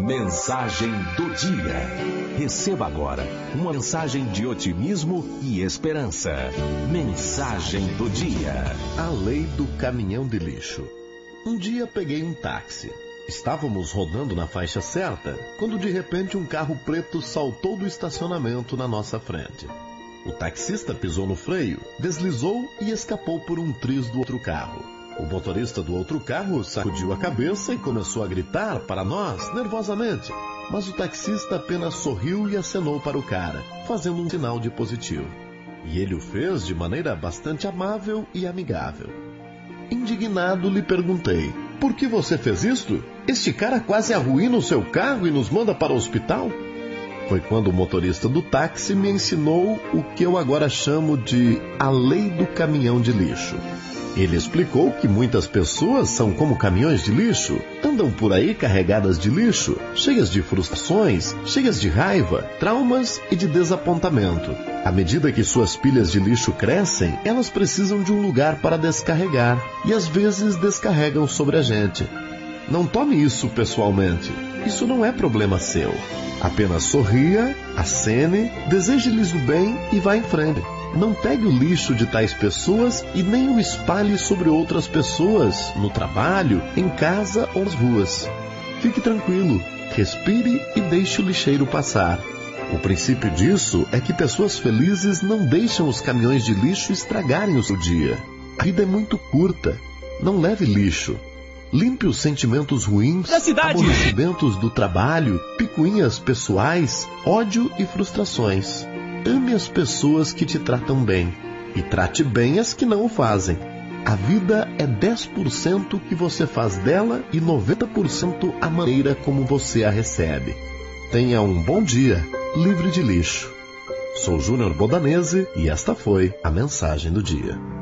Mensagem do dia. Receba agora uma mensagem de otimismo e esperança. Mensagem do dia. A lei do caminhão de lixo. Um dia peguei um táxi. Estávamos rodando na faixa certa quando de repente um carro preto saltou do estacionamento na nossa frente. O taxista pisou no freio, deslizou e escapou por um triz do outro carro. O motorista do outro carro sacudiu a cabeça e começou a gritar para nós nervosamente. Mas o taxista apenas sorriu e acenou para o cara, fazendo um sinal de positivo. E ele o fez de maneira bastante amável e amigável. Indignado, lhe perguntei: Por que você fez isto? Este cara quase arruína o seu carro e nos manda para o hospital? Foi quando o motorista do táxi me ensinou o que eu agora chamo de a lei do caminhão de lixo. Ele explicou que muitas pessoas são como caminhões de lixo, andam por aí carregadas de lixo, cheias de frustrações, cheias de raiva, traumas e de desapontamento. À medida que suas pilhas de lixo crescem, elas precisam de um lugar para descarregar e às vezes descarregam sobre a gente. Não tome isso pessoalmente. Isso não é problema seu. Apenas sorria, acene, deseje-lhes o bem e vá em frente. Não pegue o lixo de tais pessoas e nem o espalhe sobre outras pessoas, no trabalho, em casa ou nas ruas. Fique tranquilo, respire e deixe o lixeiro passar. O princípio disso é que pessoas felizes não deixam os caminhões de lixo estragarem o seu dia. A vida é muito curta. Não leve lixo. Limpe os sentimentos ruins, aborrecimentos do trabalho, picuinhas pessoais, ódio e frustrações. Ame as pessoas que te tratam bem e trate bem as que não o fazem. A vida é 10% que você faz dela e 90% a maneira como você a recebe. Tenha um bom dia, livre de lixo. Sou Júnior Bodanese e esta foi a mensagem do dia.